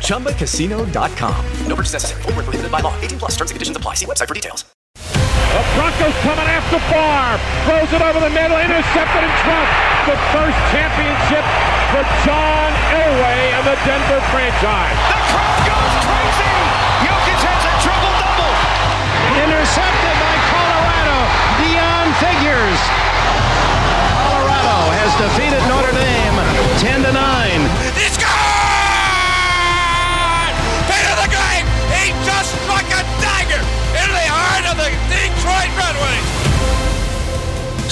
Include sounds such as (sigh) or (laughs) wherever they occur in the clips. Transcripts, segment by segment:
ChumbaCasino.com. No purchase necessary. Void were prohibited by law. 18 plus terms and conditions apply. See website for details. The Broncos coming after Barr. Throws it over the middle. Intercepted in front. The first championship for John Elway and the Denver franchise. The crowd goes crazy. Jokic has a triple-double. Intercepted by Colorado. Deon Figures. Colorado has defeated Notre Dame 10 to 9. Just a dagger into the heart of the Detroit Red Wings!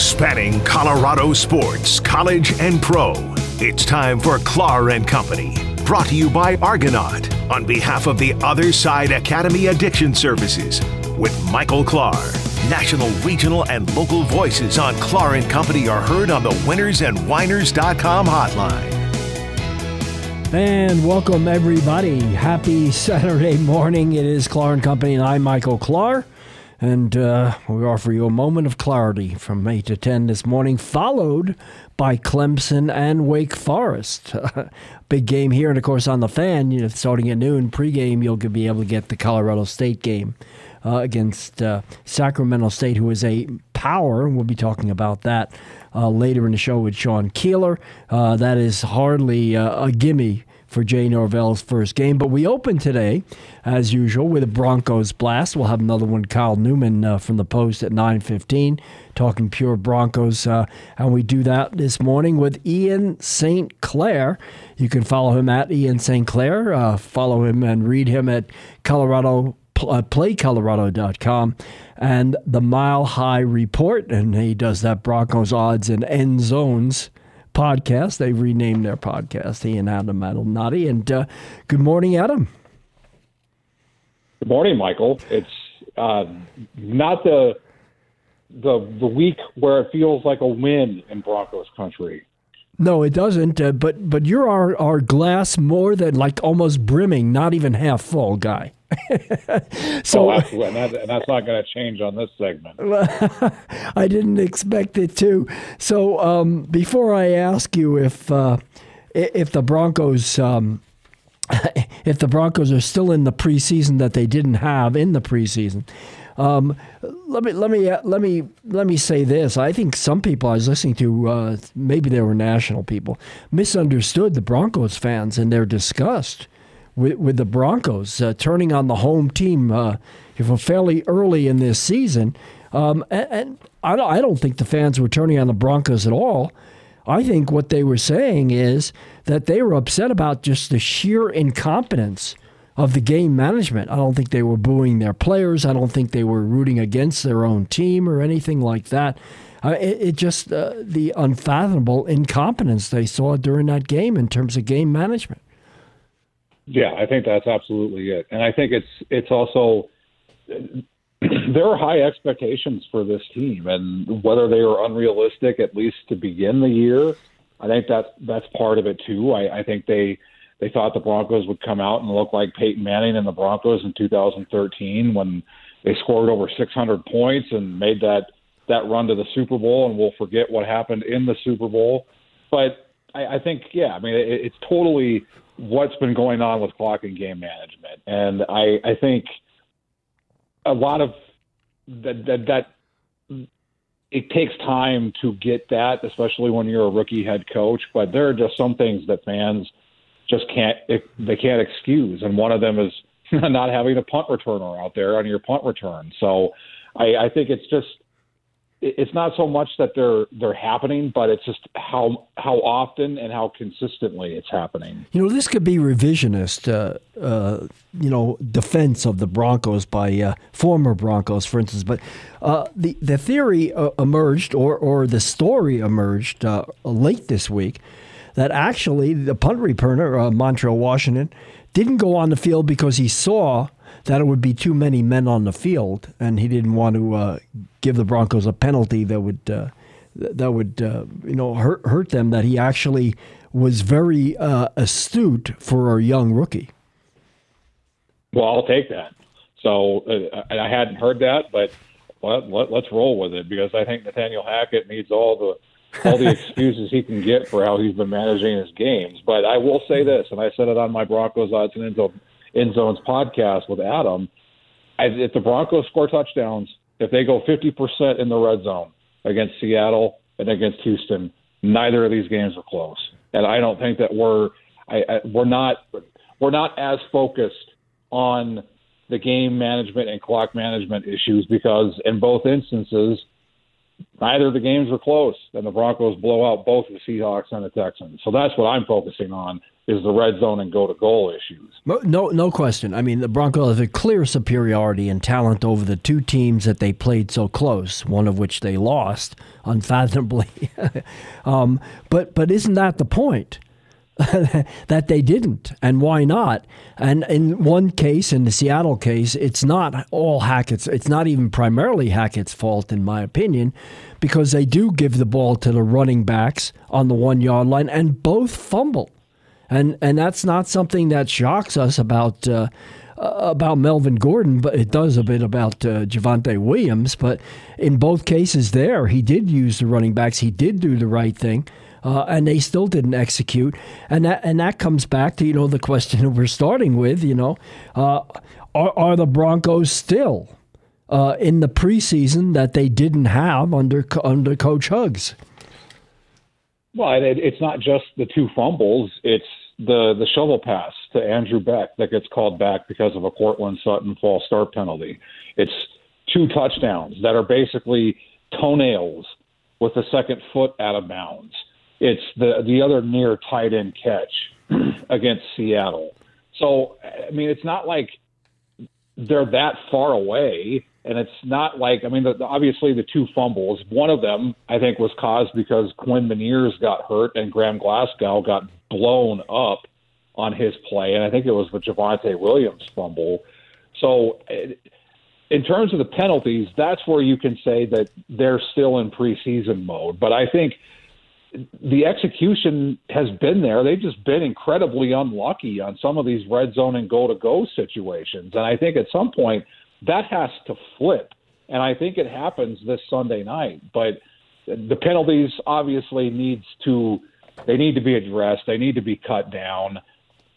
Spanning Colorado sports, college and pro. It's time for Clar and Company. Brought to you by Argonaut on behalf of the Other Side Academy Addiction Services with Michael Clar. National, regional, and local voices on Clar and Company are heard on the winnersandwhiners.com hotline. And welcome everybody. Happy Saturday morning. It is Clar and Company, and I'm Michael Clar. And uh, we offer you a moment of clarity from 8 to 10 this morning, followed by Clemson and Wake Forest. (laughs) Big game here, and of course on the fan, you know, starting at noon, pregame, you'll be able to get the Colorado State game uh, against uh, Sacramento State, who is a power. We'll be talking about that uh, later in the show with Sean Keeler. Uh, that is hardly uh, a gimme for Jay Norvell's first game. But we open today, as usual, with a Broncos blast. We'll have another one, Kyle Newman uh, from the Post at 9.15, talking pure Broncos. Uh, and we do that this morning with Ian St. Clair. You can follow him at Ian St. Clair. Uh, follow him and read him at Colorado uh, playcolorado.com and the Mile High Report. And he does that Broncos odds and end zones podcast. They renamed their podcast, he and Adam Malnati. And uh, good morning, Adam. Good morning, Michael. It's uh, not the the the week where it feels like a win in Broncos country. No, it doesn't. Uh, but but you're our, our glass more than like almost brimming, not even half full guy. (laughs) so oh. And, that, and that's not going to change on this segment. (laughs) I didn't expect it to. So um, before I ask you if uh, if the Broncos. Um, (laughs) if the Broncos are still in the preseason that they didn't have in the preseason, um, let me let me uh, let me let me say this. I think some people I was listening to, uh, maybe they were national people, misunderstood the Broncos fans and their disgust with, with the Broncos uh, turning on the home team uh, fairly early in this season. Um, and, and I, don't, I don't think the fans were turning on the Broncos at all. I think what they were saying is that they were upset about just the sheer incompetence of the game management. I don't think they were booing their players. I don't think they were rooting against their own team or anything like that. Uh, it, it, just uh, the unfathomable incompetence they saw during that game in terms of game management. Yeah, I think that's absolutely it, and I think it's it's also (clears throat) there are high expectations for this team, and whether they are unrealistic, at least to begin the year, I think that that's part of it too. I, I think they they thought the Broncos would come out and look like Peyton Manning and the Broncos in 2013 when they scored over 600 points and made that that run to the Super Bowl, and we'll forget what happened in the Super Bowl. But I, I think, yeah, I mean, it, it's totally what's been going on with clock and game management, and I, I think a lot of that that that it takes time to get that, especially when you're a rookie head coach. But there are just some things that fans just can't they can't excuse, and one of them is (laughs) not having a punt returner out there on your punt return. So I, I think it's just it's not so much that they're they're happening, but it's just how how often and how consistently it's happening. You know, this could be revisionist, uh, uh, you know, defense of the Broncos by uh, former Broncos, for instance. But uh, the the theory uh, emerged, or or the story emerged uh, late this week, that actually the punt returner, Montrell Washington, didn't go on the field because he saw that it would be too many men on the field, and he didn't want to uh, give the Broncos a penalty that would uh, that would uh, you know hurt hurt them. That he actually was very uh, astute for a young rookie. Well, I'll take that. So uh, I hadn't heard that, but let, let, let's roll with it because I think Nathaniel Hackett needs all the all the excuses he can get for how he's been managing his games. But I will say this, and I said it on my Broncos odds and End Zones podcast with Adam. If the Broncos score touchdowns, if they go 50% in the red zone against Seattle and against Houston, neither of these games are close. And I don't think that we're I, I, we're not we're not as focused on the game management and clock management issues because in both instances, neither of the games were close, and the Broncos blow out both the Seahawks and the Texans. So that's what I'm focusing on is the red zone and go to goal issues. No, no question. I mean, the Broncos have a clear superiority in talent over the two teams that they played so close. One of which they lost unfathomably. (laughs) um, but but isn't that the point? (laughs) that they didn't, and why not? And in one case, in the Seattle case, it's not all Hackett's. It's not even primarily Hackett's fault, in my opinion, because they do give the ball to the running backs on the one yard line, and both fumble and and that's not something that shocks us about. Uh, about Melvin Gordon, but it does a bit about uh, Javonte Williams. But in both cases, there he did use the running backs. He did do the right thing, uh, and they still didn't execute. And that and that comes back to you know the question that we're starting with. You know, uh, are are the Broncos still uh, in the preseason that they didn't have under under Coach Hugs? Well, it, it's not just the two fumbles; it's the the shovel pass to Andrew Beck that gets called back because of a Courtland Sutton false start penalty. It's two touchdowns that are basically toenails with the second foot out of bounds. It's the the other near tight end catch (clears throat) against Seattle. So I mean, it's not like they're that far away. And it's not like I mean, the, the, obviously the two fumbles. One of them I think was caused because Quinn Meinerz got hurt and Graham Glasgow got blown up on his play, and I think it was the Javonte Williams fumble. So, eh, in terms of the penalties, that's where you can say that they're still in preseason mode. But I think the execution has been there. They've just been incredibly unlucky on some of these red zone and go to go situations. And I think at some point that has to flip. And I think it happens this Sunday night. But the penalties obviously needs to they need to be addressed. They need to be cut down.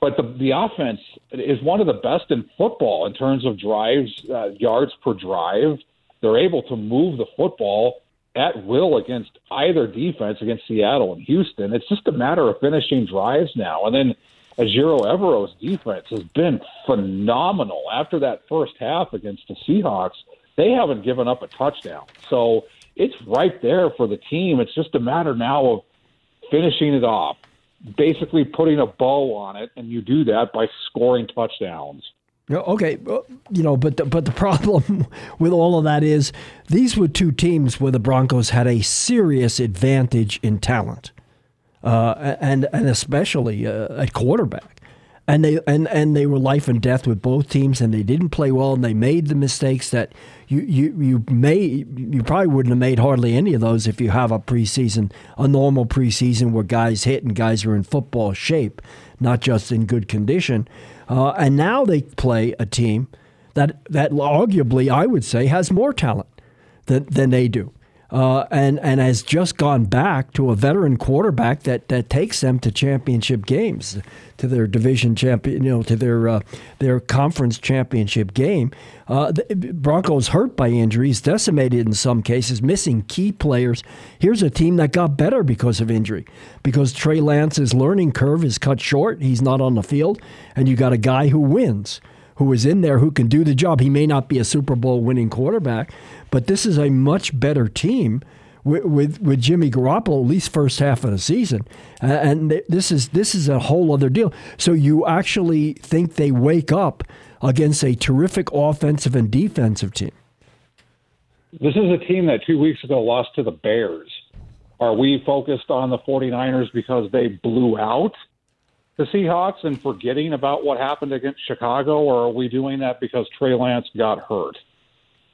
But the the offense is one of the best in football in terms of drives, uh, yards per drive. They're able to move the football at will against either defense against Seattle and Houston. It's just a matter of finishing drives now. And then Ejiro Evero's defense has been phenomenal. After that first half against the Seahawks, they haven't given up a touchdown. So it's right there for the team. It's just a matter now of finishing it off. basically putting a bow on it, and you do that by scoring touchdowns. Okay, you know, but the, but the (laughs) problem with all of that is these were two teams where the Broncos had a serious advantage in talent, uh, and and especially uh, at quarterback and they and, and they were life and death with both teams, and they didn't play well, and they made the mistakes that you you you may you probably wouldn't have made hardly any of those if you have a preseason, a normal preseason where guys hit and guys are in football shape, not just in good condition. Uh, and now they play a team that that arguably I would say has more talent than than they do uh, and and has just gone back to a veteran quarterback that, that takes them to championship games, to their division champion, you know, to their uh, their conference championship game. Uh, Broncos hurt by injuries, decimated in some cases, missing key players. Here's a team that got better because of injury, because Trey Lance's learning curve is cut short. He's not on the field, and you got a guy who wins who is in there who can do the job. He may not be a Super Bowl winning quarterback, but this is a much better team with with, with Jimmy Garoppolo at least first half of the season, uh, and this is this is a whole other deal. So you actually think they wake up against a terrific offensive and defensive team. This is a team that two weeks ago lost to the Bears. Are we focused on the 49ers because they blew out the Seahawks and forgetting about what happened against Chicago, or are we doing that because Trey Lance got hurt?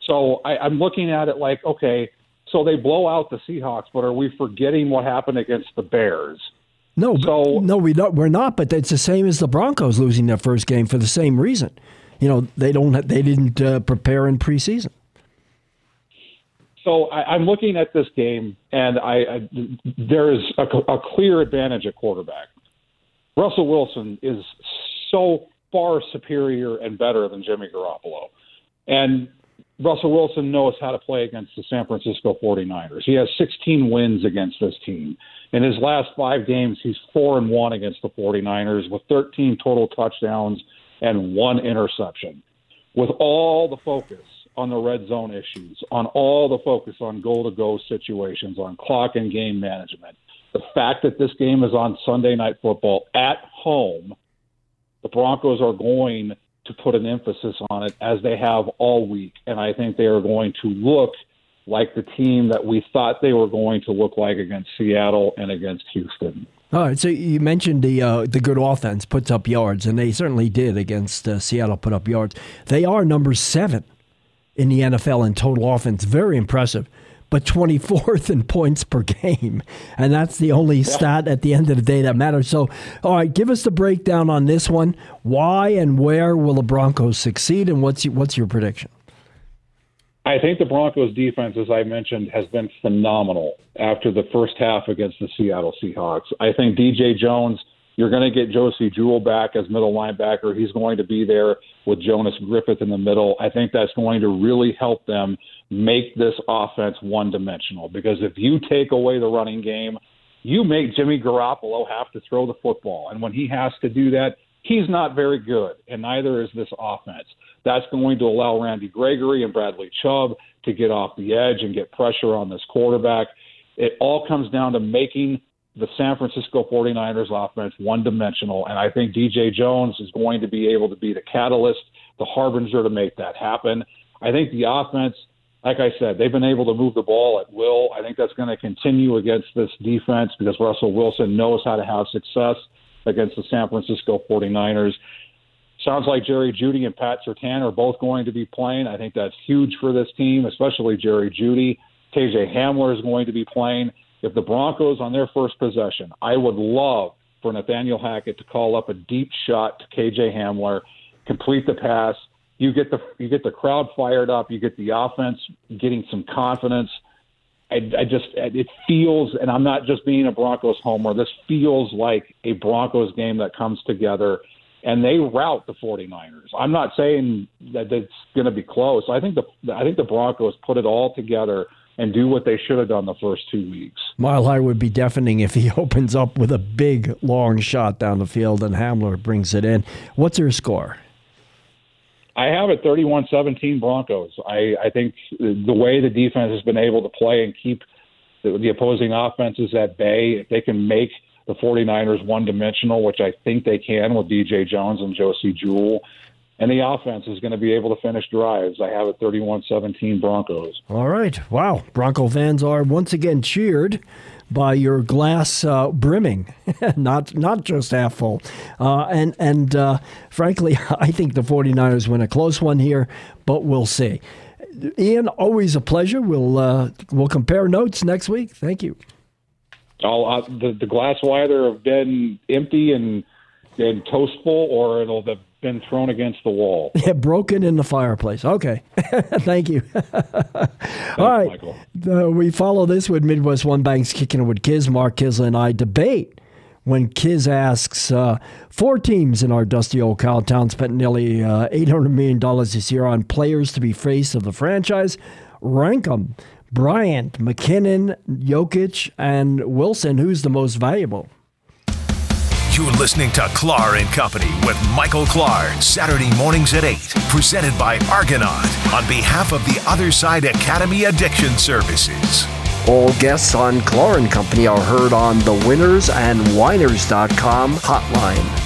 So I, I'm looking at it like, okay, so they blow out the Seahawks, but are we forgetting what happened against the Bears? No, so, no, we don't, we're not. But it's the same as the Broncos losing their first game for the same reason. You know, they don't, they didn't uh, prepare in preseason. So I, I'm looking at this game, and I, I there is a, a clear advantage at quarterback. Russell Wilson is so far superior and better than Jimmy Garoppolo. And Russell Wilson knows how to play against the San Francisco 49ers. He has 16 wins against this team. In his last five games, he's 4 and 1 against the 49ers with 13 total touchdowns and one interception. With all the focus on the red zone issues, on all the focus on goal to go situations, on clock and game management, the fact that this game is on Sunday Night Football at home, the Broncos are going to put an emphasis on it as they have all week. And I think they are going to look like the team that we thought they were going to look like against Seattle and against Houston. All right, so you mentioned the uh, the good offense puts up yards, and they certainly did against uh, Seattle. Put up yards. They are number seven in the NFL in total offense. Very impressive but 24th in points per game. And that's the only yeah. stat at the end of the day that matters. So, all right, give us the breakdown on this one. Why and where will the Broncos succeed, and what's what's your prediction? I think the Broncos defense, as I mentioned, has been phenomenal after the first half against the Seattle Seahawks. I think DJ Jones, you're going to get Josey Jewell back as middle linebacker. He's going to be there with Jonas Griffith in the middle. I think that's going to really help them make this offense one dimensional because if you take away the running game, you make Jimmy Garoppolo have to throw the football. And when he has to do that, he's not very good, and neither is this offense. That's going to allow Randy Gregory and Bradley Chubb to get off the edge and get pressure on this quarterback. It all comes down to making the San Francisco 49ers offense one dimensional, and I think DJ Jones is going to be able to be the catalyst, the harbinger to make that happen. I think the offense – like I said, they've been able to move the ball at will. I think that's going to continue against this defense because Russell Wilson knows how to have success against the San Francisco 49ers. Sounds like Jerry Jeudy and Pat Surtain are both going to be playing. I think that's huge for this team, especially Jerry Jeudy. KJ Hamler is going to be playing. If the Broncos on their first possession, I would love for Nathaniel Hackett to call up a deep shot to KJ Hamler, complete the pass, you get the you get the crowd fired up, you get the offense getting some confidence. I, I just it feels, and I'm not just being a Broncos homer. This feels like a Broncos game that comes together, and they rout the 49ers. I'm not saying that it's going to be close. I think the I think the Broncos put it all together and do what they should have done the first two weeks. Mile High would be deafening if he (laughs) opens up with a big long shot down the field and Hamler brings it in. What's your score? I have it 31-17 Broncos. I, I think the way the defense has been able to play and keep the, the opposing offenses at bay, if they can make the the 49ers one dimensional, which I think they can with DJ Jones and Josey Jewell. And the offense is going to be able to finish drives. I have it 31 17 Broncos. All right. Wow. Bronco fans are once again cheered by your glass uh, brimming, (laughs) not not just half full. Uh, and and uh, frankly, (laughs) I think the 49ers win a close one here, but we'll see. Ian, always a pleasure. We'll uh, we'll compare notes next week. Thank you. All uh, the the glass will either have been empty and and toast full, or it'll have been thrown against the wall. (laughs) Yeah, broken in the fireplace. Okay, (laughs) thank you. (laughs) All right, uh, we follow this with Midwest One Bank's kicking it with Kiz. Mark Kiszla and I debate when Kiz asks uh, four teams in our dusty old Cowtown spent nearly uh, $800 million this year on players to be face of the franchise. Rank them. Bryant, MacKinnon, Jokic, and Wilson. Who's the most valuable? You're listening to Clar and Company with Michael Clark, Saturday mornings at 8. Presented by Argonaut on behalf of the Other Side Academy Addiction Services. All guests on Clar and Company are heard on the winners and whiners.com hotline.